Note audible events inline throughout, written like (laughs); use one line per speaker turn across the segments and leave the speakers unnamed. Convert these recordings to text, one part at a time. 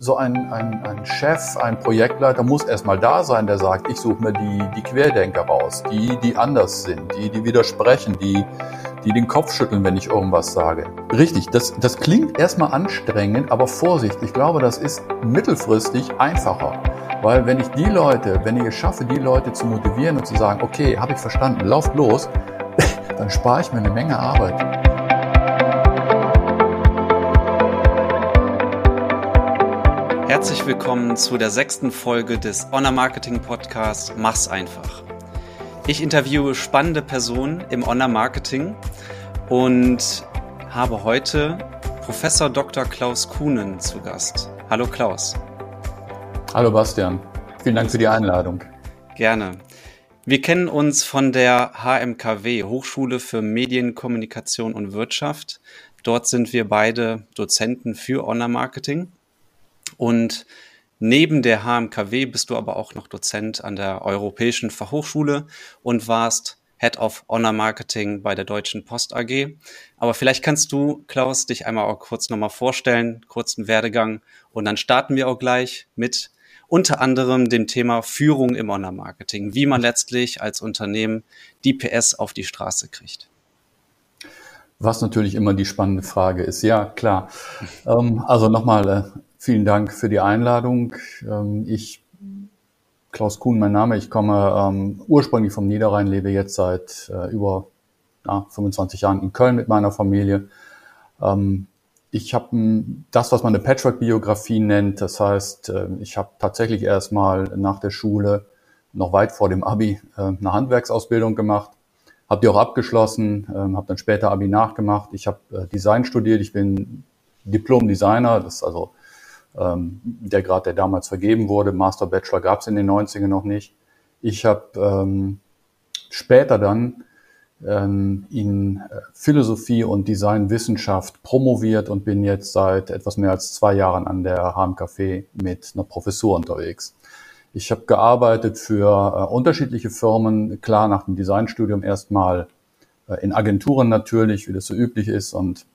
so ein, ein, ein Chef, ein Projektleiter muss erstmal da sein, der sagt, ich suche mir die, die Querdenker raus, die, die anders sind, die, die widersprechen, die, die den Kopf schütteln, wenn ich irgendwas sage. Richtig, das, das klingt erstmal anstrengend, aber Vorsicht, ich glaube, das ist mittelfristig einfacher. Weil wenn ich die Leute, wenn ich es schaffe, die Leute zu motivieren und zu sagen, okay, habe ich verstanden, lauft los, (laughs) dann spare ich mir eine Menge Arbeit.
Herzlich willkommen zu der sechsten Folge des Honor Marketing Podcasts Mach's einfach. Ich interviewe spannende Personen im Honor Marketing und habe heute Professor Dr. Klaus Kuhnen zu Gast. Hallo Klaus.
Hallo Bastian. Vielen Dank für die Einladung.
Gerne. Wir kennen uns von der HMKW, Hochschule für Medien, Kommunikation und Wirtschaft. Dort sind wir beide Dozenten für Honor Marketing. Und neben der HMKW bist du aber auch noch Dozent an der Europäischen Fachhochschule und warst Head of Honor Marketing bei der Deutschen Post AG. Aber vielleicht kannst du, Klaus, dich einmal auch kurz nochmal vorstellen, kurzen Werdegang. Und dann starten wir auch gleich mit unter anderem dem Thema Führung im Honor Marketing, wie man letztlich als Unternehmen die PS auf die Straße kriegt.
Was natürlich immer die spannende Frage ist. Ja, klar. Ähm, also nochmal äh, Vielen Dank für die Einladung. Ähm, ich, Klaus Kuhn, mein Name. Ich komme ähm, ursprünglich vom Niederrhein, lebe jetzt seit äh, über na, 25 Jahren in Köln mit meiner Familie. Ähm, ich habe das, was man eine Patchwork-Biografie nennt. Das heißt, äh, ich habe tatsächlich erstmal nach der Schule, noch weit vor dem Abi, äh, eine Handwerksausbildung gemacht. Habe die auch abgeschlossen, äh, habe dann später Abi nachgemacht. Ich habe äh, Design studiert. Ich bin Diplom-Designer. Das ist also ähm, der Grad, der damals vergeben wurde. Master Bachelor gab es in den 90ern noch nicht. Ich habe ähm, später dann ähm, in äh, Philosophie und Designwissenschaft promoviert und bin jetzt seit etwas mehr als zwei Jahren an der HMKF mit einer Professur unterwegs. Ich habe gearbeitet für äh, unterschiedliche Firmen, klar nach dem Designstudium erstmal äh, in Agenturen natürlich, wie das so üblich ist und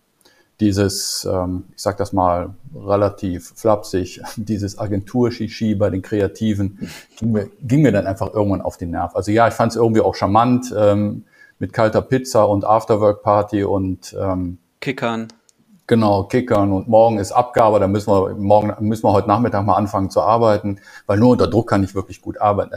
dieses, ähm, ich sag das mal relativ flapsig, (laughs) dieses Agentur-Shishi bei den Kreativen ging mir, ging mir dann einfach irgendwann auf den Nerv. Also ja, ich fand es irgendwie auch charmant ähm, mit kalter Pizza und Afterwork-Party und ähm,
Kickern.
Genau, Kickern und morgen ist Abgabe, da müssen wir morgen müssen wir heute Nachmittag mal anfangen zu arbeiten, weil nur unter Druck kann ich wirklich gut arbeiten.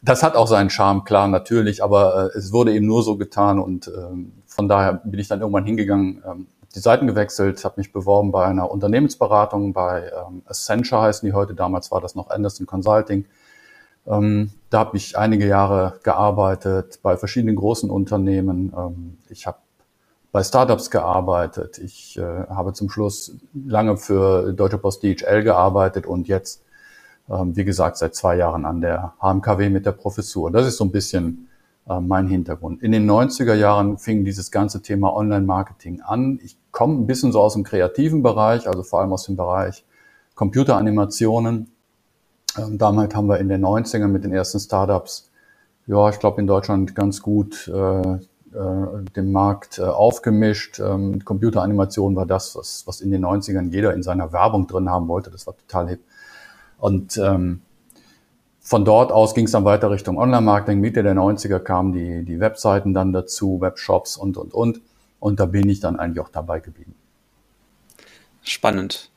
Das hat auch seinen Charme, klar, natürlich, aber äh, es wurde eben nur so getan und ähm, von daher bin ich dann irgendwann hingegangen, ähm, die Seiten gewechselt, habe mich beworben bei einer Unternehmensberatung, bei ähm, Accenture heißen die heute, damals war das noch Anderson Consulting. Ähm, da habe ich einige Jahre gearbeitet bei verschiedenen großen Unternehmen. Ähm, ich habe bei Startups gearbeitet. Ich äh, habe zum Schluss lange für Deutsche Post DHL gearbeitet und jetzt, ähm, wie gesagt, seit zwei Jahren an der HMKW mit der Professur. Das ist so ein bisschen äh, mein Hintergrund. In den 90er Jahren fing dieses ganze Thema Online-Marketing an. Ich komme ein bisschen so aus dem kreativen Bereich, also vor allem aus dem Bereich Computeranimationen. Ähm, damals haben wir in den 90ern mit den ersten Startups, ja, ich glaube in Deutschland ganz gut äh, äh, den Markt äh, aufgemischt. Ähm, Computeranimation war das, was, was in den 90ern jeder in seiner Werbung drin haben wollte. Das war total hip. Und ähm, von dort aus ging es dann weiter Richtung Online-Marketing. Mitte der 90er kamen die, die Webseiten dann dazu, Webshops und, und, und. Und da bin ich dann eigentlich auch dabei geblieben.
Spannend.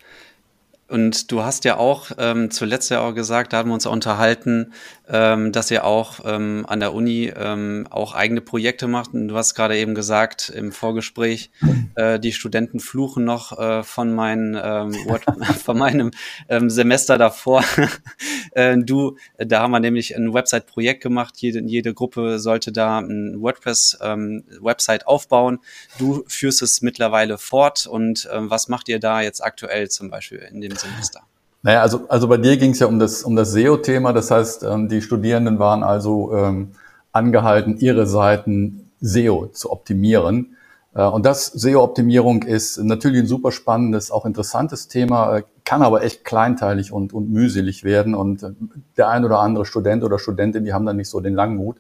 Und du hast ja auch ähm, zuletzt ja auch gesagt, da haben wir uns auch unterhalten, ähm, dass ihr auch ähm, an der Uni ähm, auch eigene Projekte macht. Und du hast gerade eben gesagt im Vorgespräch, äh, die Studenten fluchen noch äh, von, mein, ähm, (laughs) von meinem ähm, Semester davor. (laughs) äh, du, da haben wir nämlich ein Website-Projekt gemacht. Jede, jede Gruppe sollte da ein WordPress-Website ähm, aufbauen. Du führst es mittlerweile fort. Und ähm, was macht ihr da jetzt aktuell zum Beispiel in dem Semester?
Naja, also, also bei dir ging es ja um das, um das SEO-Thema. Das heißt, ähm, die Studierenden waren also ähm, angehalten, ihre Seiten SEO zu optimieren. Äh, und das SEO-Optimierung ist natürlich ein super spannendes, auch interessantes Thema, äh, kann aber echt kleinteilig und, und mühselig werden. Und äh, der ein oder andere Student oder Studentin, die haben dann nicht so den Langmut,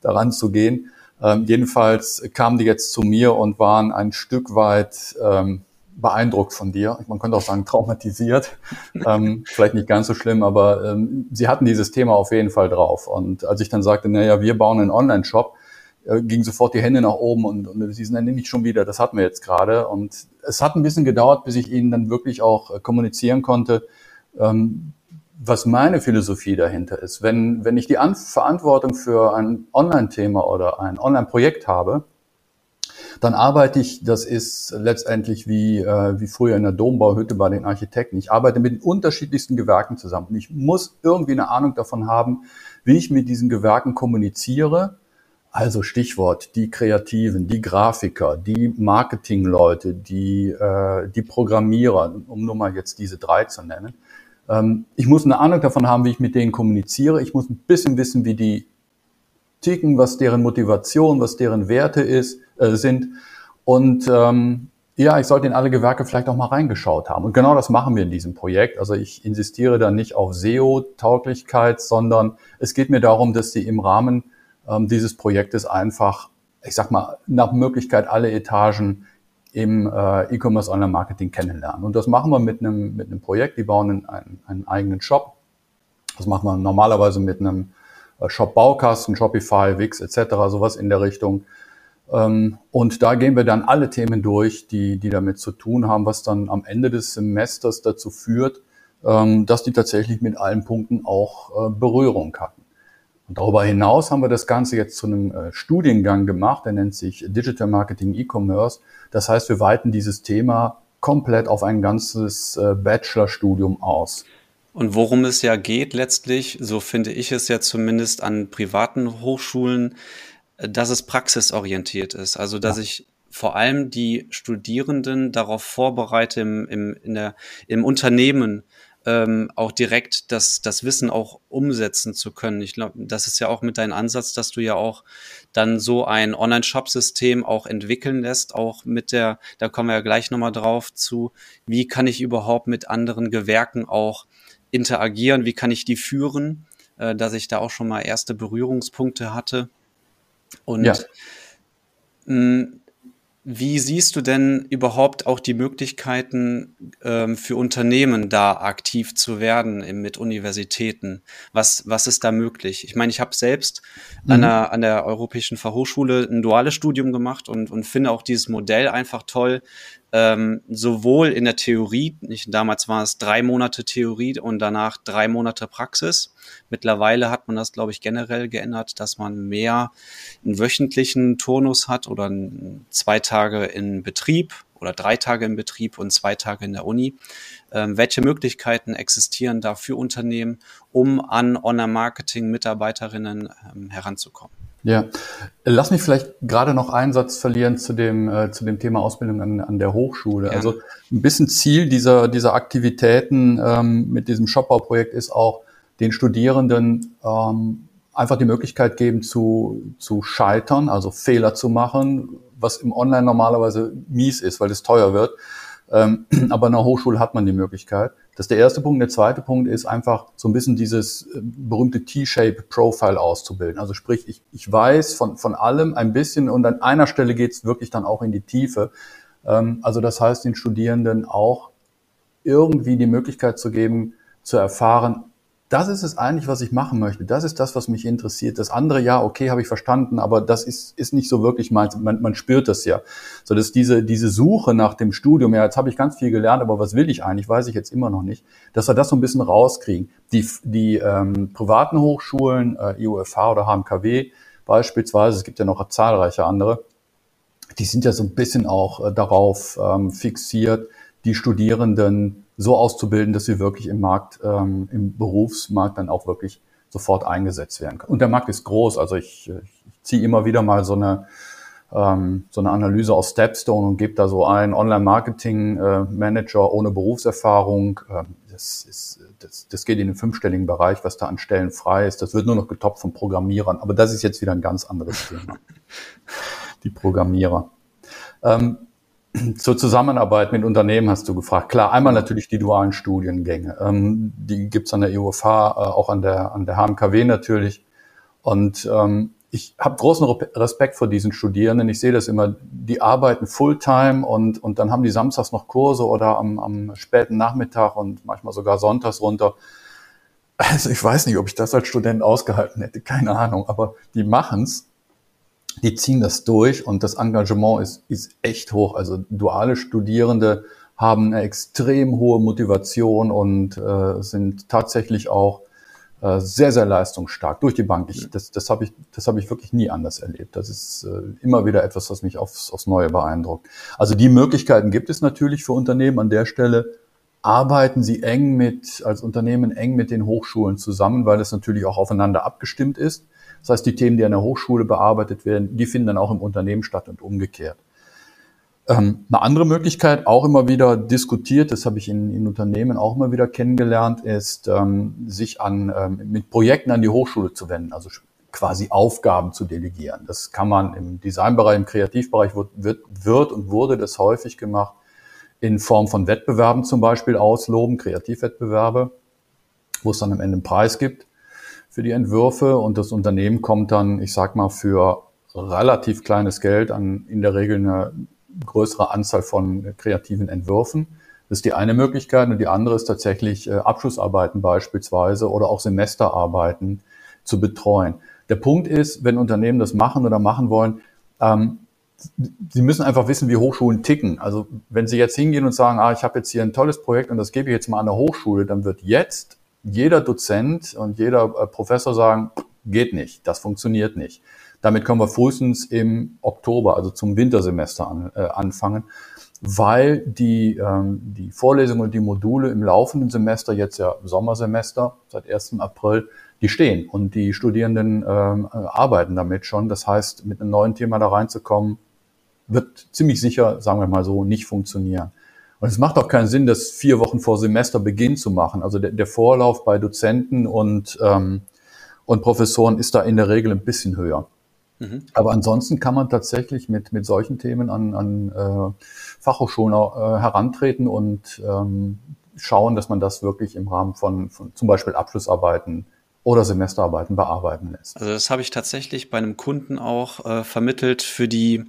daran zu gehen. Ähm, jedenfalls kamen die jetzt zu mir und waren ein Stück weit ähm, beeindruckt von dir. Man könnte auch sagen traumatisiert. ähm, vielleicht nicht ganz so schlimm, aber ähm, sie hatten dieses Thema auf jeden Fall drauf. Und als ich dann sagte, naja, wir bauen einen Online-Shop, äh, ging sofort die Hände nach oben und, und sie sind dann nicht schon wieder, das hatten wir jetzt gerade. Und es hat ein bisschen gedauert, bis ich ihnen dann wirklich auch äh, kommunizieren konnte, ähm, was meine Philosophie dahinter ist. Wenn, wenn ich die An Verantwortung für ein Online-Thema oder ein Online-Projekt habe, dann arbeite ich, das ist letztendlich wie, äh, wie früher in der Dombauhütte bei den Architekten. Ich arbeite mit den unterschiedlichsten Gewerken zusammen. Ich muss irgendwie eine Ahnung davon haben, wie ich mit diesen Gewerken kommuniziere. Also Stichwort, die Kreativen, die Grafiker, die Marketingleute, die, äh, die Programmierer, um nur mal jetzt diese drei zu nennen. Ähm, ich muss eine Ahnung davon haben, wie ich mit denen kommuniziere. Ich muss ein bisschen wissen, wie die ticken, was deren Motivation, was deren Werte ist, äh, sind. Und ähm, ja, ich sollte in alle Gewerke vielleicht auch mal reingeschaut haben. Und genau das machen wir in diesem Projekt. Also ich insistiere da nicht auf SEO-Tauglichkeit, sondern es geht mir darum, dass sie im Rahmen ähm, dieses Projektes einfach, ich sag mal, nach Möglichkeit alle Etagen im äh, E-Commerce Online Marketing kennenlernen. Und das machen wir mit einem, mit einem Projekt. Die bauen einen, einen eigenen Shop. Das machen wir normalerweise mit einem äh, Shop-Baukasten, Shopify, Wix etc., sowas in der Richtung. Ähm, und da gehen wir dann alle Themen durch, die, die damit zu tun haben, was dann am Ende des Semesters dazu führt, ähm, dass die tatsächlich mit allen Punkten auch äh, Berührung hatten. Und darüber hinaus haben wir das Ganze jetzt zu einem äh, Studiengang gemacht, der nennt sich Digital Marketing E-Commerce. Das heißt, wir weiten dieses Thema komplett auf ein ganzes Bachelorstudium aus.
Und worum es ja geht letztlich, so finde ich es ja zumindest an privaten Hochschulen, dass es praxisorientiert ist. Also dass ja. ich vor allem die Studierenden darauf vorbereite, im, im, in der, im Unternehmen ähm, auch direkt das, das Wissen auch umsetzen zu können. Ich glaube, das ist ja auch mit deinem Ansatz, dass du ja auch dann so ein Online-Shop-System auch entwickeln lässt, auch mit der, da kommen wir ja gleich nochmal drauf zu, wie kann ich überhaupt mit anderen Gewerken auch interagieren, wie kann ich die führen, äh, dass ich da auch schon mal erste Berührungspunkte hatte. Und ja. mh, wie siehst du denn überhaupt auch die Möglichkeiten ähm, für Unternehmen da aktiv zu werden im, mit Universitäten? Was, was ist da möglich? Ich meine, ich habe selbst mhm. an, der, an der Europäischen Fachhochschule ein duales Studium gemacht und, und finde auch dieses Modell einfach toll, ähm, sowohl in der Theorie, nicht, damals war es drei Monate Theorie und danach drei Monate Praxis. Mittlerweile hat man das, glaube ich, generell geändert, dass man mehr einen wöchentlichen Turnus hat oder zwei Tage in Betrieb oder drei Tage im Betrieb und zwei Tage in der Uni. Ähm, welche Möglichkeiten existieren da für Unternehmen, um an Online-Marketing-Mitarbeiterinnen ähm, heranzukommen?
Ja, lass mich vielleicht gerade noch einen Satz verlieren zu dem, äh, zu dem Thema Ausbildung an, an der Hochschule. Ja. Also ein bisschen Ziel dieser, dieser Aktivitäten ähm, mit diesem Shopbau-Projekt ist auch, den Studierenden ähm, einfach die Möglichkeit geben zu, zu scheitern, also Fehler zu machen, was im Online normalerweise mies ist, weil es teuer wird. Ähm, (clears throat) aber in der Hochschule hat man die Möglichkeit. Das ist der erste Punkt. Der zweite Punkt ist einfach so ein bisschen dieses äh, berühmte T-Shape-Profile auszubilden. Also sprich, ich, ich weiß von, von allem ein bisschen und an einer Stelle geht es wirklich dann auch in die Tiefe. Ähm, also das heißt, den Studierenden auch irgendwie die Möglichkeit zu geben, zu erfahren, das ist es eigentlich, was ich machen möchte. Das ist das, was mich interessiert. Das andere, ja, okay, habe ich verstanden, aber das ist, ist nicht so wirklich meins. Man, man spürt das ja. So, dass diese, diese Suche nach dem Studium, ja, jetzt habe ich ganz viel gelernt, aber was will ich eigentlich, weiß ich jetzt immer noch nicht, dass wir das so ein bisschen rauskriegen. Die, die ähm, privaten Hochschulen, äh, IUFH oder HMKW beispielsweise, es gibt ja noch zahlreiche andere, die sind ja so ein bisschen auch äh, darauf ähm, fixiert, die Studierenden so auszubilden, dass sie wirklich im Markt, ähm, im Berufsmarkt dann auch wirklich sofort eingesetzt werden können. Und der Markt ist groß, also ich, ich ziehe immer wieder mal so eine ähm, so eine Analyse aus Stepstone und gebe da so ein Online-Marketing-Manager äh, ohne Berufserfahrung. Ähm, das, ist, das, das geht in den fünfstelligen Bereich, was da an Stellen frei ist. Das wird nur noch getoppt von Programmierern. Aber das ist jetzt wieder ein ganz anderes Thema. (laughs) Die Programmierer. Ähm, (clears throat) zur Zusammenarbeit mit Unternehmen hast du gefragt. Klar, einmal natürlich die dualen Studiengänge. Ähm, die gibt's an der EUFH, äh, auch an der, an der HMKW natürlich. Und ähm, ich habe großen Respekt vor diesen Studierenden. Ich sehe das immer, die arbeiten Fulltime und, und dann haben die samstags noch Kurse oder am, am späten Nachmittag und manchmal sogar sonntags runter. Also ich weiß nicht, ob ich das als Student ausgehalten hätte, keine Ahnung, aber die machen's, die ziehen das durch und das Engagement ist, ist echt hoch. Also duale Studierende haben eine extrem hohe Motivation und äh, sind tatsächlich auch äh, sehr, sehr leistungsstark durch die Bank. Ich, das das habe ich, das hab ich wirklich nie anders erlebt. Das ist äh, immer wieder etwas, was mich aufs, aufs Neue beeindruckt. Also die Möglichkeiten gibt es natürlich für Unternehmen an der Stelle. Arbeiten Sie eng mit, als Unternehmen eng mit den Hochschulen zusammen, weil es natürlich auch aufeinander abgestimmt ist. Das heißt, die Themen, die an der Hochschule bearbeitet werden, die finden dann auch im Unternehmen statt und umgekehrt. Ähm, eine andere Möglichkeit, auch immer wieder diskutiert, das habe ich in, in Unternehmen auch immer wieder kennengelernt, ist, ähm, sich an, ähm, mit Projekten an die Hochschule zu wenden, also quasi Aufgaben zu delegieren. Das kann man im Designbereich, im Kreativbereich wird, wird, wird und wurde das häufig gemacht in Form von Wettbewerben zum Beispiel ausloben, Kreativwettbewerbe, wo es dann am Ende einen Preis gibt für die Entwürfe und das Unternehmen kommt dann, ich sag mal, für relativ kleines Geld an in der Regel eine größere Anzahl von kreativen Entwürfen. Das ist die eine Möglichkeit und die andere ist tatsächlich äh, Abschlussarbeiten beispielsweise oder auch Semesterarbeiten zu betreuen. Der Punkt ist, wenn Unternehmen das machen oder machen wollen, ähm, Sie müssen einfach wissen, wie Hochschulen ticken. Also wenn Sie jetzt hingehen und sagen, ah, ich habe jetzt hier ein tolles Projekt und das gebe ich jetzt mal an der Hochschule, dann wird jetzt jeder Dozent und jeder äh, Professor sagen, geht nicht, das funktioniert nicht. Damit können wir frühestens im Oktober, also zum Wintersemester an, äh, anfangen, weil die, ähm, die Vorlesungen und die Module im laufenden Semester, jetzt ja Sommersemester, seit 1. April, die stehen und die Studierenden ähm, arbeiten damit schon. Das heißt, mit einem neuen Thema da reinzukommen, wird ziemlich sicher, sagen wir mal so, nicht funktionieren. Und es macht auch keinen Sinn, das vier Wochen vor Semesterbeginn zu machen. Also der, der Vorlauf bei Dozenten und, ähm, und Professoren ist da in der Regel ein bisschen höher. Mhm. Aber ansonsten kann man tatsächlich mit, mit solchen Themen an, an äh, Fachhochschulen äh, herantreten und ähm, schauen, dass man das wirklich im Rahmen von, von zum Beispiel Abschlussarbeiten oder Semesterarbeiten bearbeiten lässt.
Also das habe ich tatsächlich bei einem Kunden auch äh, vermittelt für die,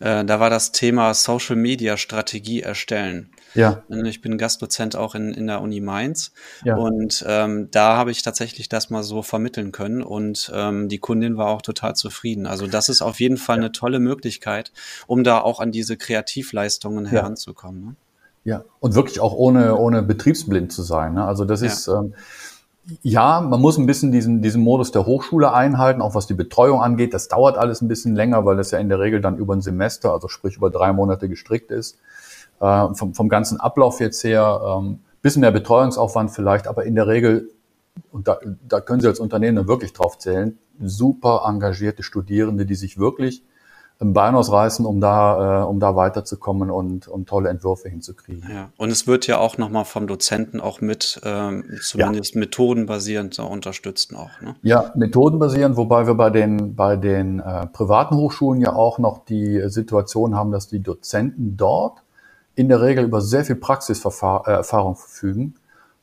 äh, da war das Thema Social Media Strategie erstellen. Ja. Ich bin Gastdozent auch in, in der Uni Mainz. Ja. Und ähm, da habe ich tatsächlich das mal so vermitteln können. Und ähm, die Kundin war auch total zufrieden. Also das ist auf jeden Fall ja. eine tolle Möglichkeit, um da auch an diese Kreativleistungen ja. heranzukommen. Ne?
Ja, und wirklich auch ohne, ohne betriebsblind zu sein. Ne? Also das ist, ähm, ja, man muss ein bisschen diesen, diesen Modus der Hochschule einhalten, auch was die Betreuung angeht. Das dauert alles ein bisschen länger, weil das ja in der Regel dann über ein Semester, also sprich über drei Monate gestrickt ist äh, vom, vom ganzen Ablauf jetzt her, ähm, bisschen mehr Betreuungsaufwand vielleicht, aber in der Regel, und da, da können Sie als Unternehmen wirklich drauf zählen, super engagierte Studierende, die sich wirklich ein Bein ausreißen, um da, äh, um da weiterzukommen und, und tolle Entwürfe hinzukriegen.
Ja, und es wird ja auch nochmal vom Dozenten auch mit, ähm, zumindest ja. methodenbasierend so unterstützt auch. Ne?
Ja, methodenbasierend, wobei wir bei den, bei den äh, privaten Hochschulen ja auch noch die Situation haben, dass die Dozenten dort in der Regel über sehr viel Praxiserfahrung verfügen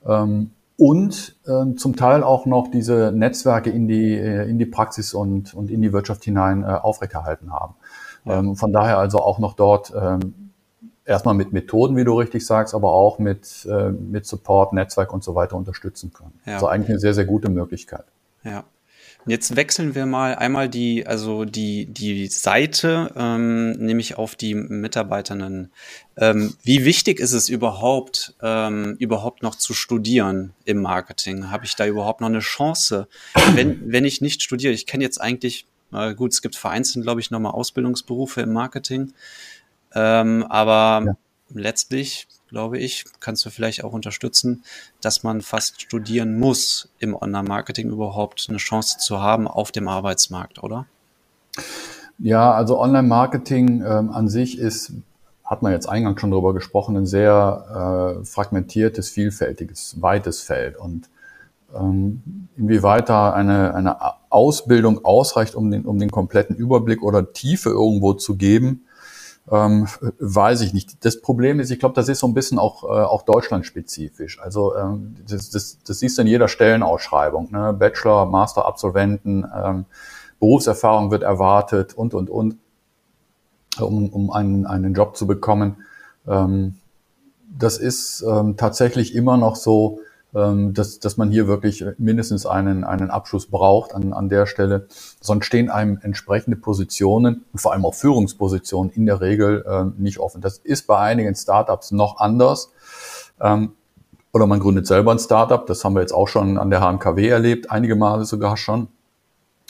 ähm, und ähm, zum Teil auch noch diese Netzwerke in die, äh, in die Praxis und, und in die Wirtschaft hinein äh, aufrechterhalten haben. Ähm, von daher also auch noch dort erstmal mit Methoden, wie du richtig sagst, aber auch mit, äh, mit Support, Netzwerk und so weiter unterstützen können. Ja. Also eigentlich eine sehr, sehr gute Möglichkeit.
Ja. Jetzt wechseln wir mal einmal die, also die, die Seite, ähm, nämlich auf die Mitarbeiterinnen. Ähm, wie wichtig ist es überhaupt, ähm, überhaupt noch zu studieren im Marketing? Habe ich da überhaupt noch eine Chance, wenn, wenn ich nicht studiere? Ich kenne jetzt eigentlich, äh, gut, es gibt vereinzelt, glaube ich, nochmal Ausbildungsberufe im Marketing. Ähm, aber ja. letztlich glaube ich, kannst du vielleicht auch unterstützen, dass man fast studieren muss, im Online-Marketing überhaupt eine Chance zu haben auf dem Arbeitsmarkt, oder?
Ja, also Online-Marketing ähm, an sich ist, hat man jetzt eingangs schon drüber gesprochen, ein sehr äh, fragmentiertes, vielfältiges, weites Feld. Und inwieweit da eine, eine Ausbildung ausreicht, um den, um den kompletten Überblick oder Tiefe irgendwo zu geben, ähm, weiß ich nicht. Das Problem ist, ich glaube, das ist so ein bisschen auch, äh, auch deutschlandspezifisch. Also ähm, das, das, das siehst du in jeder Stellenausschreibung. Ne? Bachelor, Master-Absolventen, ähm, Berufserfahrung wird erwartet und, und, und, um, um einen, einen Job zu bekommen. Ähm, das ist ähm, tatsächlich immer noch so, ähm, dass, dass man hier wirklich mindestens einen, einen Abschluss braucht an, an der Stelle. Sonst stehen einem entsprechende Positionen und vor allem auch Führungspositionen in der Regel ähm, nicht offen. Das ist bei einigen Startups noch anders. Ähm, oder man gründet selber ein Startup. Das haben wir jetzt auch schon an der HMKW erlebt, einige Male sogar schon.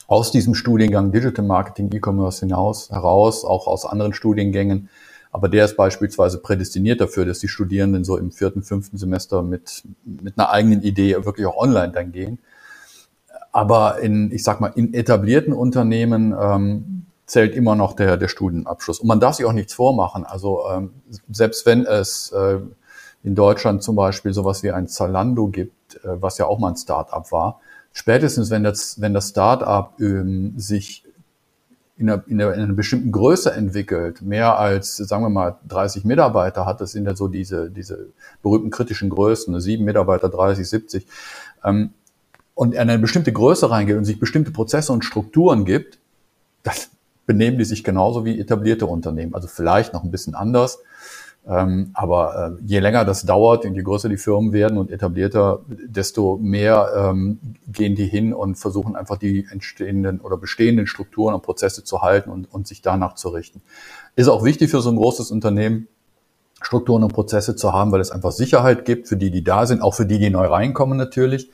Aus diesem Studiengang Digital Marketing, E-Commerce hinaus, heraus, auch aus anderen Studiengängen aber der ist beispielsweise prädestiniert dafür, dass die Studierenden so im vierten, fünften Semester mit, mit einer eigenen Idee wirklich auch online dann gehen. Aber in, ich sag mal, in etablierten Unternehmen ähm, zählt immer noch der, der Studienabschluss. Und man darf sich auch nichts vormachen. Also ähm, selbst wenn es äh, in Deutschland zum Beispiel sowas wie ein Zalando gibt, äh, was ja auch mal ein Start-up war, spätestens wenn das, wenn das Start-up ähm, sich in einer, in, einer, in einer bestimmten Größe entwickelt, mehr als, sagen wir mal, 30 Mitarbeiter hat, das sind ja so diese, diese berühmten kritischen Größen, ne, sieben Mitarbeiter, 30, 70, ähm, und in eine bestimmte Größe reingeht und sich bestimmte Prozesse und Strukturen gibt, dann benehmen die sich genauso wie etablierte Unternehmen. Also vielleicht noch ein bisschen anders, aber äh, je länger das dauert und je größer die Firmen werden und etablierter, desto mehr ähm, gehen die hin und versuchen einfach die entstehenden oder bestehenden Strukturen und Prozesse zu halten und, und sich danach zu richten. Ist auch wichtig für so ein großes Unternehmen, Strukturen und Prozesse zu haben, weil es einfach Sicherheit gibt für die, die da sind, auch für die, die neu reinkommen natürlich.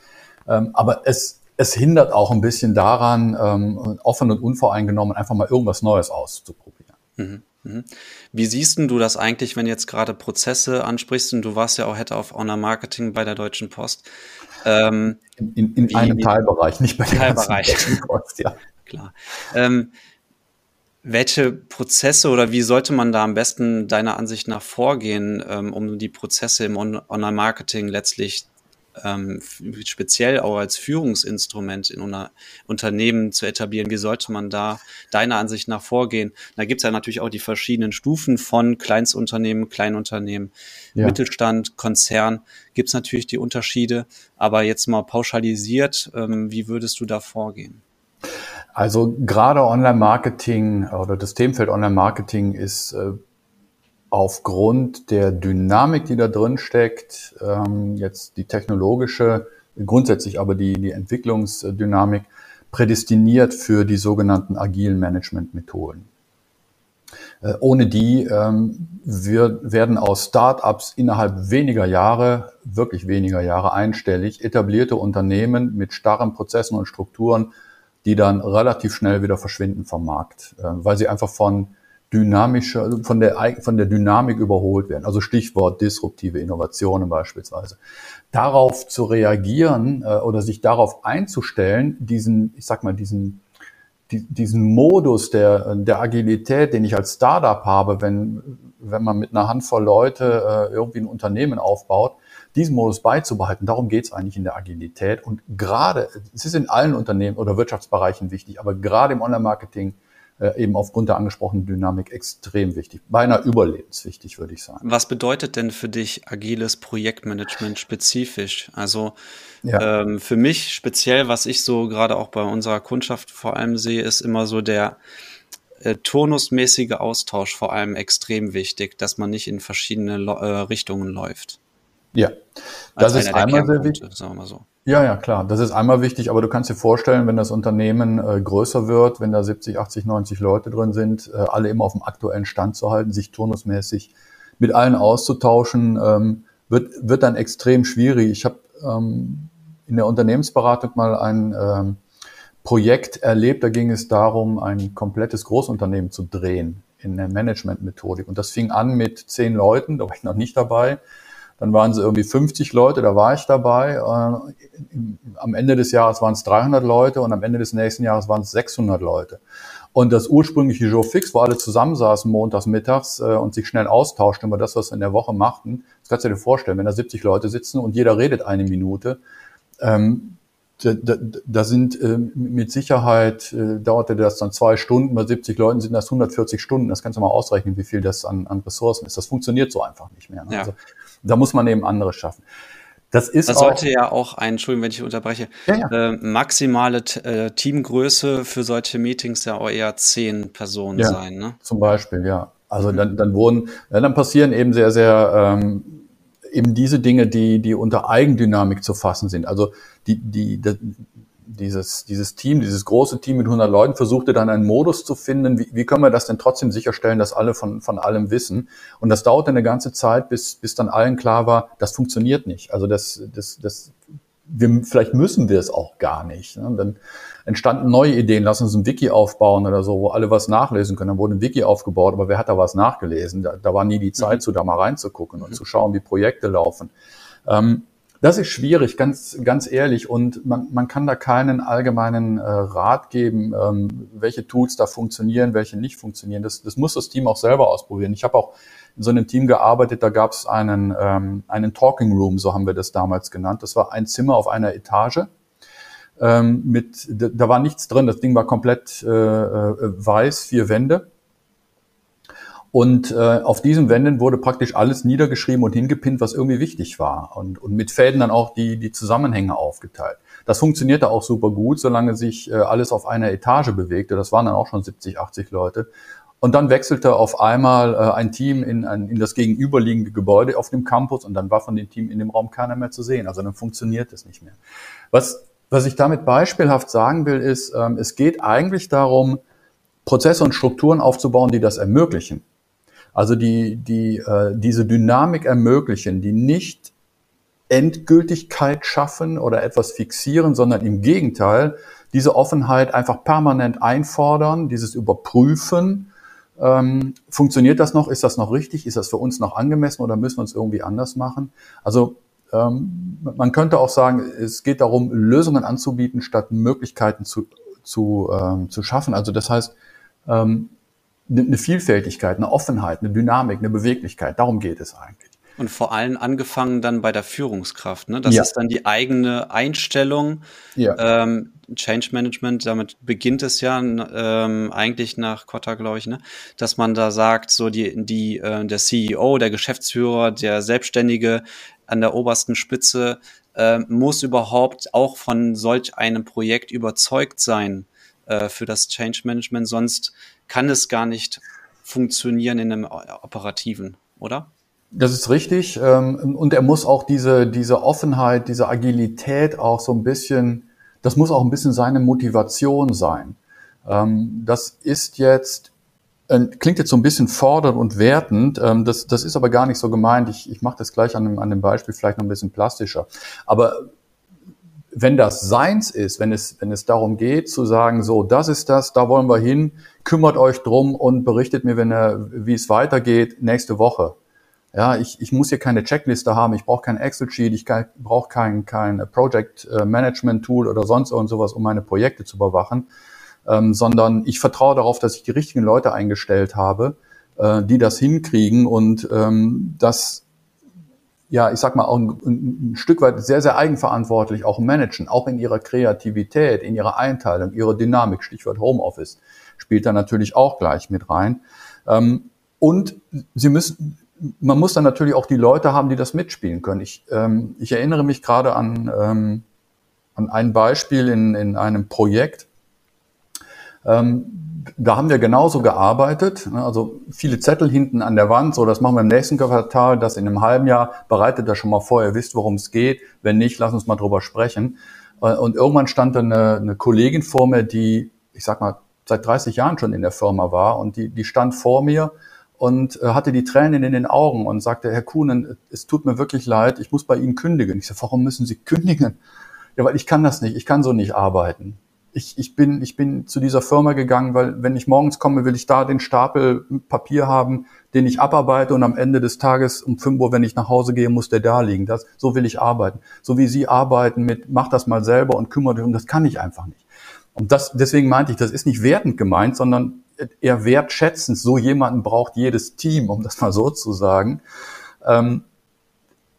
Ähm, aber es, es hindert auch ein bisschen daran, ähm, offen und unvoreingenommen einfach mal irgendwas Neues auszuprobieren.
Mhm. Mhm. Wie siehst du das eigentlich, wenn jetzt gerade Prozesse ansprichst und du warst ja auch Head of Honor Marketing bei der Deutschen Post?
Ähm, in, in wie, einem Teilbereich, nicht bei der
Teilbereich. Deutschen Post, ja. (laughs) Klar. Ähm, welche Prozesse oder wie sollte man da am besten deiner Ansicht nach vorgehen, ähm, um die Prozesse im Online-Marketing letztlich ähm, speziell auch als Führungsinstrument in einer Unternehmen zu etablieren? Wie sollte man da deiner Ansicht nach vorgehen? Da gibt es ja natürlich auch die verschiedenen Stufen von Kleinstunternehmen, Kleinunternehmen, ja. Mittelstand, Konzern. Gibt es natürlich die Unterschiede, aber jetzt mal pauschalisiert, ähm, wie würdest du da vorgehen?
Also gerade Online-Marketing oder das Themenfeld Online-Marketing ist äh, aufgrund der Dynamik, die da drin steckt, ähm, jetzt die technologische, grundsätzlich aber die, die Entwicklungsdynamik, prädestiniert für die sogenannten agilen Management-Methoden. Äh, ohne die ähm, wir, werden aus Startups innerhalb weniger Jahre, wirklich weniger Jahre einstellig, etablierte Unternehmen mit starren Prozessen und Strukturen, die dann relativ schnell wieder verschwinden vom Markt, äh, weil sie einfach von dynamischer, also von der, von der Dynamik überholt werden. Also Stichwort disruptive Innovationen beispielsweise. Darauf zu reagieren äh, oder sich darauf einzustellen, diesen, ich sag mal, diesen, die, diesen Modus der, der Agilität, den ich als Startup habe, wenn, wenn man mit einer Handvoll Leute äh, irgendwie ein Unternehmen aufbaut, diesen Modus beizubehalten. Darum geht es eigentlich in der Agilität. Und gerade, es ist in allen Unternehmen oder Wirtschaftsbereichen wichtig, aber gerade im Online-Marketing äh, eben aufgrund der angesprochenen Dynamik extrem wichtig, beinahe überlebenswichtig, würde ich sagen.
Was bedeutet denn für dich agiles Projektmanagement spezifisch? Also ja. ähm, für mich speziell, was ich so gerade auch bei unserer Kundschaft vor allem sehe, ist immer so der äh, turnusmäßige Austausch vor allem extrem wichtig, dass man nicht in verschiedene äh, Richtungen läuft.
Ja, das ist einmal sehr wichtig. Sagen wir mal so. Ja, ja, klar. Das ist einmal wichtig, aber du kannst dir vorstellen, wenn das Unternehmen äh, größer wird, wenn da 70, 80, 90 Leute drin sind, äh, alle immer auf dem aktuellen Stand zu halten, sich turnusmäßig mit allen auszutauschen, ähm, wird, wird dann extrem schwierig. Ich habe ähm, in der Unternehmensberatung mal ein ähm, Projekt erlebt, da ging es darum, ein komplettes Großunternehmen zu drehen in der Managementmethodik. Und das fing an mit zehn Leuten, da war ich noch nicht dabei. Dann waren sie irgendwie 50 Leute, da war ich dabei. Äh, am Ende des Jahres waren es 300 Leute und am Ende des nächsten Jahres waren es 600 Leute. Und das ursprüngliche Joe Fix, wo alle zusammensaßen montags mittags äh, und sich schnell austauschten über das, was sie in der Woche machten, das kannst du dir vorstellen, wenn da 70 Leute sitzen und jeder redet eine Minute, ähm, da, da, da sind äh, mit Sicherheit, äh, dauerte das dann zwei Stunden, bei 70 Leuten sind das 140 Stunden, das kannst du mal ausrechnen, wie viel das an, an Ressourcen ist. Das funktioniert so einfach nicht mehr. Ne? Ja. Also da muss man eben anderes schaffen.
Das ist das sollte ja auch ein, Entschuldigung, wenn ich unterbreche, ja, ja. Äh, maximale äh, Teamgröße für solche Meetings ja auch eher zehn Personen ja, sein. Ne?
Zum Beispiel, ja. Also mhm. dann, dann wurden, dann passieren eben sehr, sehr ähm, eben diese Dinge, die, die unter Eigendynamik zu fassen sind. Also die, die, die dieses, dieses Team, dieses große Team mit 100 Leuten versuchte dann einen Modus zu finden, wie, wie können wir das denn trotzdem sicherstellen, dass alle von, von allem wissen. Und das dauerte eine ganze Zeit, bis, bis dann allen klar war, das funktioniert nicht. Also das, das, das, wir, vielleicht müssen wir es auch gar nicht. Ne? Dann entstanden neue Ideen, lass uns ein Wiki aufbauen oder so, wo alle was nachlesen können. Dann wurde ein Wiki aufgebaut, aber wer hat da was nachgelesen? Da, da war nie die Zeit, mhm. zu da mal reinzugucken und mhm. zu schauen, wie Projekte laufen. Ähm, das ist schwierig, ganz, ganz ehrlich. Und man, man kann da keinen allgemeinen äh, Rat geben, ähm, welche Tools da funktionieren, welche nicht funktionieren. Das, das muss das Team auch selber ausprobieren. Ich habe auch in so einem Team gearbeitet, da gab es einen, ähm, einen Talking Room, so haben wir das damals genannt. Das war ein Zimmer auf einer Etage. Ähm, mit, da, da war nichts drin, das Ding war komplett äh, äh, weiß, vier Wände. Und äh, auf diesen Wänden wurde praktisch alles niedergeschrieben und hingepinnt, was irgendwie wichtig war. Und, und mit Fäden dann auch die, die Zusammenhänge aufgeteilt. Das funktionierte auch super gut, solange sich äh, alles auf einer Etage bewegte. Das waren dann auch schon 70, 80 Leute. Und dann wechselte auf einmal äh, ein Team in, ein, in das gegenüberliegende Gebäude auf dem Campus und dann war von dem Team in dem Raum keiner mehr zu sehen. Also dann funktioniert es nicht mehr. Was, was ich damit beispielhaft sagen will, ist, ähm, es geht eigentlich darum, Prozesse und Strukturen aufzubauen, die das ermöglichen. Also die, die äh, diese Dynamik ermöglichen, die nicht Endgültigkeit schaffen oder etwas fixieren, sondern im Gegenteil diese Offenheit einfach permanent einfordern, dieses Überprüfen. Ähm, funktioniert das noch? Ist das noch richtig? Ist das für uns noch angemessen oder müssen wir uns irgendwie anders machen? Also ähm, man könnte auch sagen, es geht darum, Lösungen anzubieten, statt Möglichkeiten zu, zu, ähm, zu schaffen. Also das heißt, ähm, eine Vielfältigkeit, eine Offenheit, eine Dynamik, eine Beweglichkeit. Darum geht es eigentlich.
Und vor allem angefangen dann bei der Führungskraft. Ne? Das ja. ist dann die eigene Einstellung. Ja. Ähm, Change Management, damit beginnt es ja ähm, eigentlich nach Kotta, glaube ich, ne? dass man da sagt, so die, die, äh, der CEO, der Geschäftsführer, der Selbstständige an der obersten Spitze äh, muss überhaupt auch von solch einem Projekt überzeugt sein äh, für das Change Management, sonst kann es gar nicht funktionieren in einem operativen, oder?
Das ist richtig. Ähm, und er muss auch diese, diese Offenheit, diese Agilität auch so ein bisschen, das muss auch ein bisschen seine Motivation sein. Ähm, das ist jetzt, äh, klingt jetzt so ein bisschen fordernd und wertend. Ähm, das, das ist aber gar nicht so gemeint. Ich, ich mache das gleich an dem, an dem Beispiel vielleicht noch ein bisschen plastischer. Aber wenn das seins ist, wenn es, wenn es darum geht zu sagen, so, das ist das, da wollen wir hin, kümmert euch drum und berichtet mir, wenn er, wie es weitergeht, nächste Woche. Ja, ich, ich muss hier keine Checkliste haben, ich brauche kein Excel-Sheet, ich brauche kein, kein Project äh, Management Tool oder sonst irgend sowas, um meine Projekte zu überwachen, ähm, sondern ich vertraue darauf, dass ich die richtigen Leute eingestellt habe, äh, die das hinkriegen und ähm, das ja, ich sag mal, auch ein, ein, Stück weit sehr, sehr eigenverantwortlich auch managen, auch in ihrer Kreativität, in ihrer Einteilung, ihrer Dynamik, Stichwort Homeoffice, spielt da natürlich auch gleich mit rein. Ähm, und sie müssen, man muss dann natürlich auch die Leute haben, die das mitspielen können. Ich, ähm, ich erinnere mich gerade an, ähm, an ein Beispiel in, in einem Projekt, da haben wir genauso gearbeitet. Ne? Also viele Zettel hinten an der Wand, so das machen wir im nächsten Quartal, das in einem halben Jahr, bereitet das schon mal vor, ihr wisst, worum es geht. Wenn nicht, lass uns mal drüber sprechen. Äh, und irgendwann stand dann eine, eine Kollegin vor mir, die, ich sag mal, seit 30 Jahren schon in der Firma war und die, die stand vor mir und äh, hatte die Tränen in den Augen und sagte, Herr Kuhnen, es tut mir wirklich leid, ich muss bei Ihnen kündigen. Ich sage, warum müssen Sie kündigen? Ja, weil ich kann das nicht, ich kann so nicht arbeiten ich, ich, bin, ich bin zu dieser Firma gegangen, weil wenn ich morgens komme, will ich da den Stapel Papier haben, den ich abarbeite und am Ende des Tages um 5 Uhr, wenn ich nach Hause gehe, muss der da liegen. Das, so will ich arbeiten. So wie Sie arbeiten mit, mach das mal selber und kümmere dich um, das kann ich einfach nicht. Und das, deswegen meinte ich, das ist nicht wertend gemeint, sondern eher wertschätzend. So jemanden braucht jedes Team, um das mal so zu sagen. Ähm,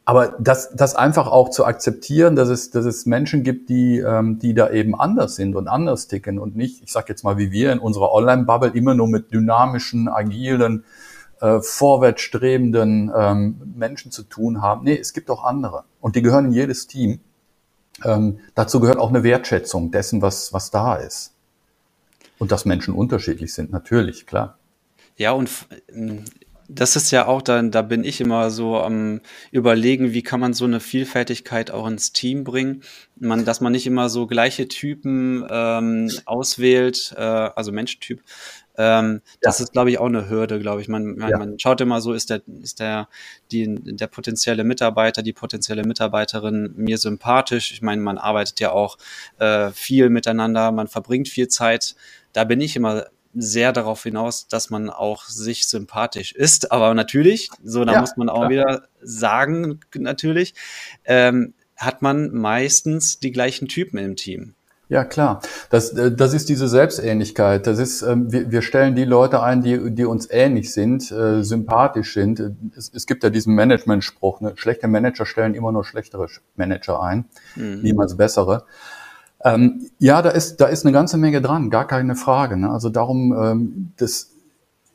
aber das, das einfach auch zu akzeptieren, dass es, dass es Menschen gibt, die, ähm, die da eben anders sind und anders ticken und nicht, ich sage jetzt mal wie wir in unserer Online-Bubble, immer nur mit dynamischen, agilen äh, vorwärtsstrebenden ähm, Menschen zu tun haben. Nee, es gibt auch andere. Und die gehören in jedes Team. Ähm, dazu gehört auch eine Wertschätzung dessen, was, was da ist. Und dass Menschen unterschiedlich sind, natürlich, klar.
Ja, und das ist ja auch dann, da bin ich immer so am überlegen, wie kann man so eine Vielfältigkeit auch ins Team bringen. Man, dass man nicht immer so gleiche Typen ähm, auswählt, äh, also Menschtyp. Ähm, ja. Das ist, glaube ich, auch eine Hürde, glaube ich. Man, man, ja. man schaut immer so, ist der, ist der, die, der potenzielle Mitarbeiter, die potenzielle Mitarbeiterin mir sympathisch. Ich meine, man arbeitet ja auch äh, viel miteinander, man verbringt viel Zeit. Da bin ich immer sehr darauf hinaus, dass man auch sich sympathisch ist. (laughs) Aber natürlich, so da ja, muss man auch klar. wieder sagen, natürlich, ähm, hat man meistens die gleichen Typen im Team.
Ja, klar. Das, äh, das ist diese Selbstähnlichkeit. Das ist, ähm, wir, wir stellen die Leute ein, die, die uns ähnlich sind, äh, sympathisch sind. Es, es gibt ja diesen Management-Spruch, ne? schlechte Manager stellen immer nur schlechtere Manager ein, mhm. niemals bessere. Ähm, ja, da ist, da ist eine ganze Menge dran, gar keine Frage. Ne? Also darum, ähm, das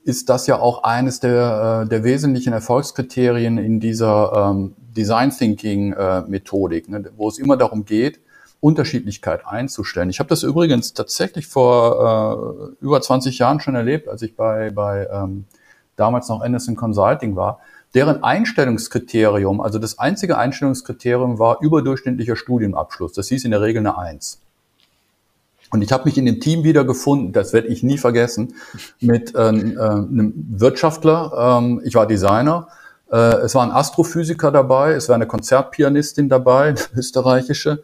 ist das ja auch eines der, äh, der wesentlichen Erfolgskriterien in dieser ähm, Design Thinking äh, Methodik, ne? wo es immer darum geht, Unterschiedlichkeit einzustellen. Ich habe das übrigens tatsächlich vor äh, über 20 Jahren schon erlebt, als ich bei, bei ähm, damals noch Anderson Consulting war. Deren Einstellungskriterium, also das einzige Einstellungskriterium war überdurchschnittlicher Studienabschluss. Das hieß in der Regel eine Eins. Und ich habe mich in dem Team wieder gefunden, das werde ich nie vergessen, mit äh, einem Wirtschaftler. Ähm, ich war Designer. Äh, es war ein Astrophysiker dabei, es war eine Konzertpianistin dabei, österreichische,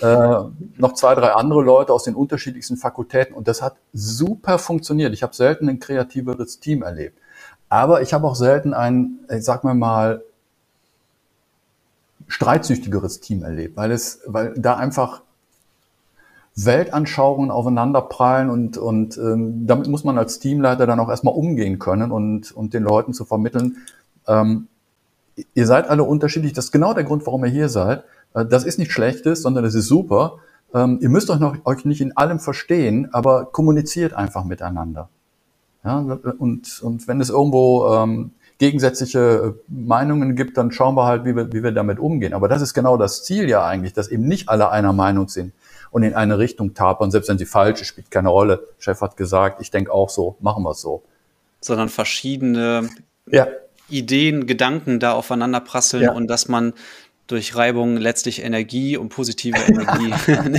äh, noch zwei, drei andere Leute aus den unterschiedlichsten Fakultäten. Und das hat super funktioniert. Ich habe selten ein kreativeres Team erlebt. Aber ich habe auch selten ein, ich sag mal mal, streitsüchtigeres Team erlebt, weil es, weil da einfach Weltanschauungen aufeinanderprallen und, und ähm, damit muss man als Teamleiter dann auch erstmal umgehen können und, und den Leuten zu vermitteln, ähm, ihr seid alle unterschiedlich, das ist genau der Grund, warum ihr hier seid. Äh, das ist nicht Schlechtes, sondern es ist super. Ähm, ihr müsst euch, noch, euch nicht in allem verstehen, aber kommuniziert einfach miteinander. Ja, und, und wenn es irgendwo ähm, gegensätzliche äh, Meinungen gibt, dann schauen wir halt, wie wir, wie wir damit umgehen. Aber das ist genau das Ziel ja eigentlich, dass eben nicht alle einer Meinung sind und in eine Richtung tapern, selbst wenn sie falsch ist, spielt keine Rolle. Chef hat gesagt, ich denke auch so, machen wir es so.
Sondern verschiedene ja. Ideen, Gedanken da aufeinander prasseln ja. und dass man durch Reibung letztlich Energie und positive (laughs) Energie (laughs)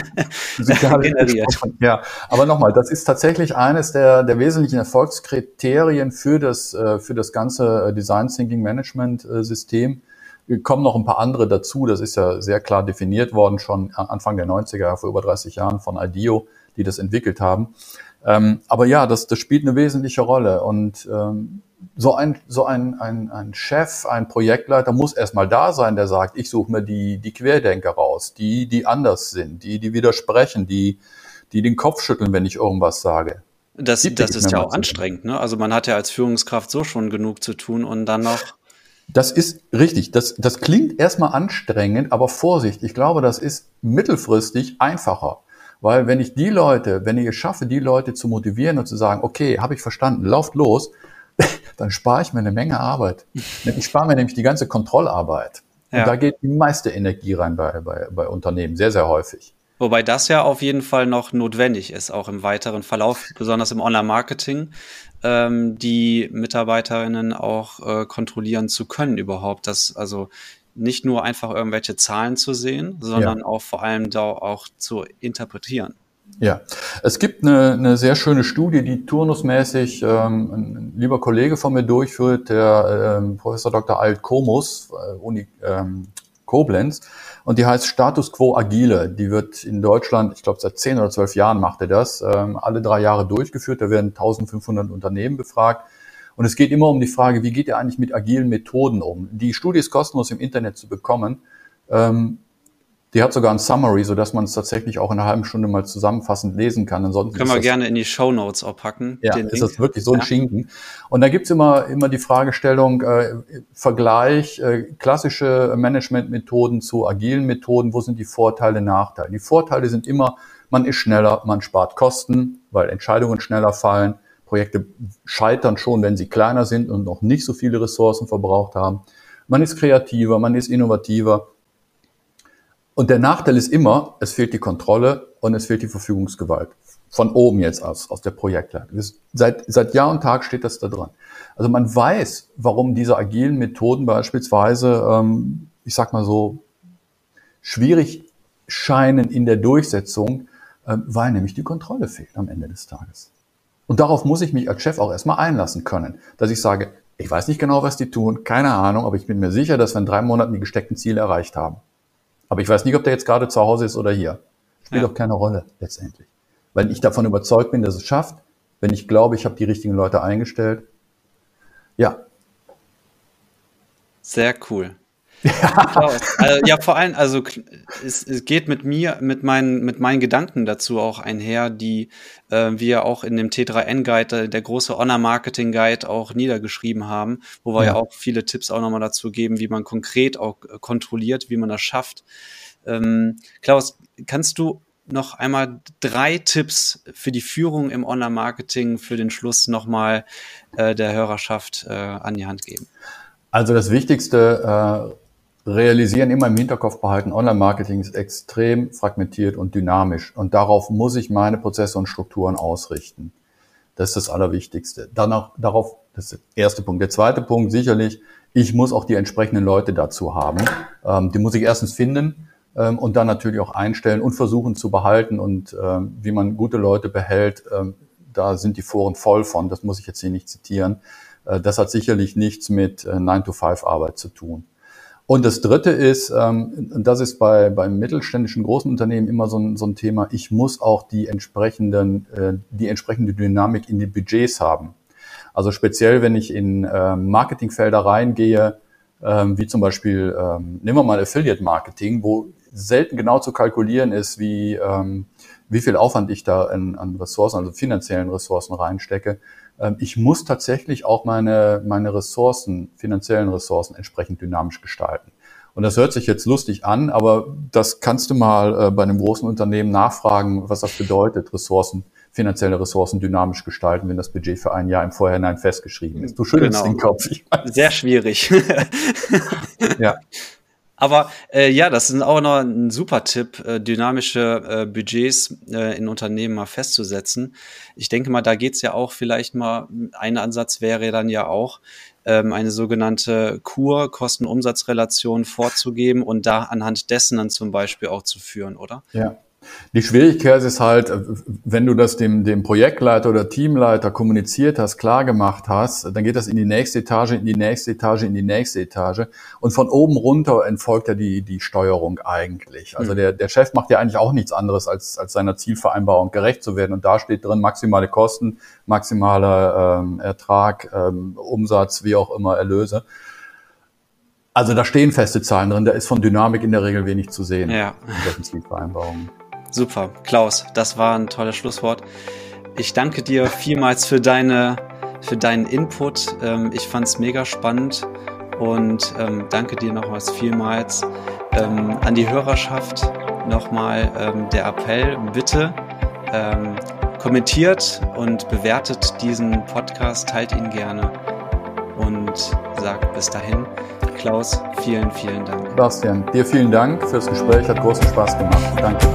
generiert. Ja, aber nochmal, das ist tatsächlich eines der, der wesentlichen Erfolgskriterien für das, äh, für das ganze äh, Design Thinking Management äh, System. Kommen noch ein paar andere dazu. Das ist ja sehr klar definiert worden, schon Anfang der 90er, vor über 30 Jahren von IDEO, die das entwickelt haben. Ähm, aber ja, das, das spielt eine wesentliche Rolle. Und ähm, so ein, so ein, ein, ein Chef, ein Projektleiter muss erstmal da sein, der sagt, ich suche mir die, die Querdenker raus, die, die anders sind, die, die widersprechen, die, die den Kopf schütteln, wenn ich irgendwas sage.
Das, das ist ja auch anstrengend, ne? Also man hat ja als Führungskraft so schon genug zu tun und dann noch.
Das ist richtig. Das, das klingt erstmal anstrengend, aber Vorsicht, ich glaube, das ist mittelfristig einfacher. Weil wenn ich die Leute, wenn ich es schaffe, die Leute zu motivieren und zu sagen, okay, habe ich verstanden, lauft los, dann spare ich mir eine Menge Arbeit. Ich spare mir nämlich die ganze Kontrollarbeit. Und ja. da geht die meiste Energie rein bei, bei, bei Unternehmen, sehr, sehr häufig.
Wobei das ja auf jeden Fall noch notwendig ist, auch im weiteren Verlauf, besonders im Online-Marketing, ähm, die Mitarbeiterinnen auch äh, kontrollieren zu können überhaupt. Das, also nicht nur einfach irgendwelche Zahlen zu sehen, sondern ja. auch vor allem da auch zu interpretieren.
Ja, es gibt eine, eine sehr schöne Studie, die turnusmäßig ähm, ein lieber Kollege von mir durchführt, der ähm, Professor Dr. Alt Komus, äh, Uni ähm, Koblenz, und die heißt Status Quo Agile. Die wird in Deutschland, ich glaube seit zehn oder zwölf Jahren macht er das, ähm, alle drei Jahre durchgeführt. Da werden 1500 Unternehmen befragt. Und es geht immer um die Frage, wie geht ihr eigentlich mit agilen Methoden um? Die Studie ist kostenlos im Internet zu bekommen. Ähm, die hat sogar ein Summary, so dass man es tatsächlich auch in einer halben Stunde mal zusammenfassend lesen kann.
Ansonsten Können wir gerne in die Show Notes auch packen.
Ja, ist das wirklich so ein ja. Schinken. Und da gibt's immer, immer die Fragestellung, äh, Vergleich, äh, klassische Managementmethoden zu agilen Methoden, wo sind die Vorteile, Nachteile? Die Vorteile sind immer, man ist schneller, man spart Kosten, weil Entscheidungen schneller fallen, Projekte scheitern schon, wenn sie kleiner sind und noch nicht so viele Ressourcen verbraucht haben. Man ist kreativer, man ist innovativer. Und der Nachteil ist immer, es fehlt die Kontrolle und es fehlt die Verfügungsgewalt. Von oben jetzt aus, aus der Projektleitung. Seit, seit Jahr und Tag steht das da dran. Also man weiß, warum diese agilen Methoden beispielsweise, ähm, ich sag mal so, schwierig scheinen in der Durchsetzung, äh, weil nämlich die Kontrolle fehlt am Ende des Tages. Und darauf muss ich mich als Chef auch erstmal einlassen können, dass ich sage, ich weiß nicht genau, was die tun, keine Ahnung, aber ich bin mir sicher, dass wir in drei Monaten die gesteckten Ziele erreicht haben. Aber ich weiß nicht, ob der jetzt gerade zu Hause ist oder hier. Spielt ja. doch keine Rolle letztendlich. Weil ich davon überzeugt bin, dass es schafft, wenn ich glaube, ich habe die richtigen Leute eingestellt. Ja.
Sehr cool. Ja. also, ja, vor allem, also es, es, geht mit mir, mit meinen, mit meinen Gedanken dazu auch einher, die äh, wir auch in dem T3N-Guide, der große Honor-Marketing-Guide auch niedergeschrieben haben, wo wir ja. ja auch viele Tipps auch nochmal dazu geben, wie man konkret auch kontrolliert, wie man das schafft. Ähm, Klaus, kannst du noch einmal drei Tipps für die Führung im Online-Marketing für den Schluss nochmal äh, der Hörerschaft äh, an die Hand geben?
Also das Wichtigste, äh, realisieren, immer im Hinterkopf behalten, Online-Marketing ist extrem fragmentiert und dynamisch und darauf muss ich meine Prozesse und Strukturen ausrichten. Das ist das Allerwichtigste. Danach, darauf, das ist der erste Punkt. Der zweite Punkt sicherlich, ich muss auch die entsprechenden Leute dazu haben. Ähm, die muss ich erstens finden ähm, und dann natürlich auch einstellen und versuchen zu behalten und ähm, wie man gute Leute behält, ähm, da sind die Foren voll von, das muss ich jetzt hier nicht zitieren. Äh, das hat sicherlich nichts mit äh, 9-to-5-Arbeit zu tun. Und das Dritte ist, ähm, das ist bei beim mittelständischen großen Unternehmen immer so ein, so ein Thema. Ich muss auch die entsprechenden äh, die entsprechende Dynamik in die Budgets haben. Also speziell, wenn ich in äh, Marketingfelder reingehe, äh, wie zum Beispiel ähm, nehmen wir mal Affiliate Marketing, wo selten genau zu kalkulieren ist, wie ähm, wie viel Aufwand ich da in, an Ressourcen, also finanziellen Ressourcen reinstecke. Ähm, ich muss tatsächlich auch meine, meine Ressourcen, finanziellen Ressourcen entsprechend dynamisch gestalten. Und das hört sich jetzt lustig an, aber das kannst du mal äh, bei einem großen Unternehmen nachfragen, was das bedeutet, Ressourcen, finanzielle Ressourcen dynamisch gestalten, wenn das Budget für ein Jahr im Vorhinein festgeschrieben ist. Du schüttelst genau. den Kopf.
Sehr schwierig. ja. (laughs) Aber äh, ja, das ist auch noch ein super Tipp, äh, dynamische äh, Budgets äh, in Unternehmen mal festzusetzen. Ich denke mal, da geht's ja auch vielleicht mal, ein Ansatz wäre dann ja auch, ähm, eine sogenannte Kur, Kosten-Umsatz-Relation vorzugeben und da anhand dessen dann zum Beispiel auch zu führen, oder?
Ja. Die Schwierigkeit ist halt, wenn du das dem, dem Projektleiter oder Teamleiter kommuniziert hast, klar gemacht hast, dann geht das in die nächste Etage, in die nächste Etage, in die nächste Etage. Und von oben runter entfolgt ja die, die Steuerung eigentlich. Also mhm. der, der Chef macht ja eigentlich auch nichts anderes, als, als seiner Zielvereinbarung gerecht zu werden. Und da steht drin maximale Kosten, maximaler ähm, Ertrag, ähm, Umsatz, wie auch immer, Erlöse. Also da stehen feste Zahlen drin, da ist von Dynamik in der Regel wenig zu sehen
ja.
in solchen Zielvereinbarungen.
Super, Klaus, das war ein tolles Schlusswort. Ich danke dir vielmals für deine, für deinen Input. Ähm, ich fand es mega spannend und ähm, danke dir nochmals vielmals. Ähm, an die Hörerschaft nochmal der Appell, bitte kommentiert und bewertet diesen Podcast, teilt ihn gerne und sagt bis dahin. Klaus, vielen, vielen Dank.
Bastian, dir vielen Dank fürs Gespräch, hat großen Spaß gemacht. Danke.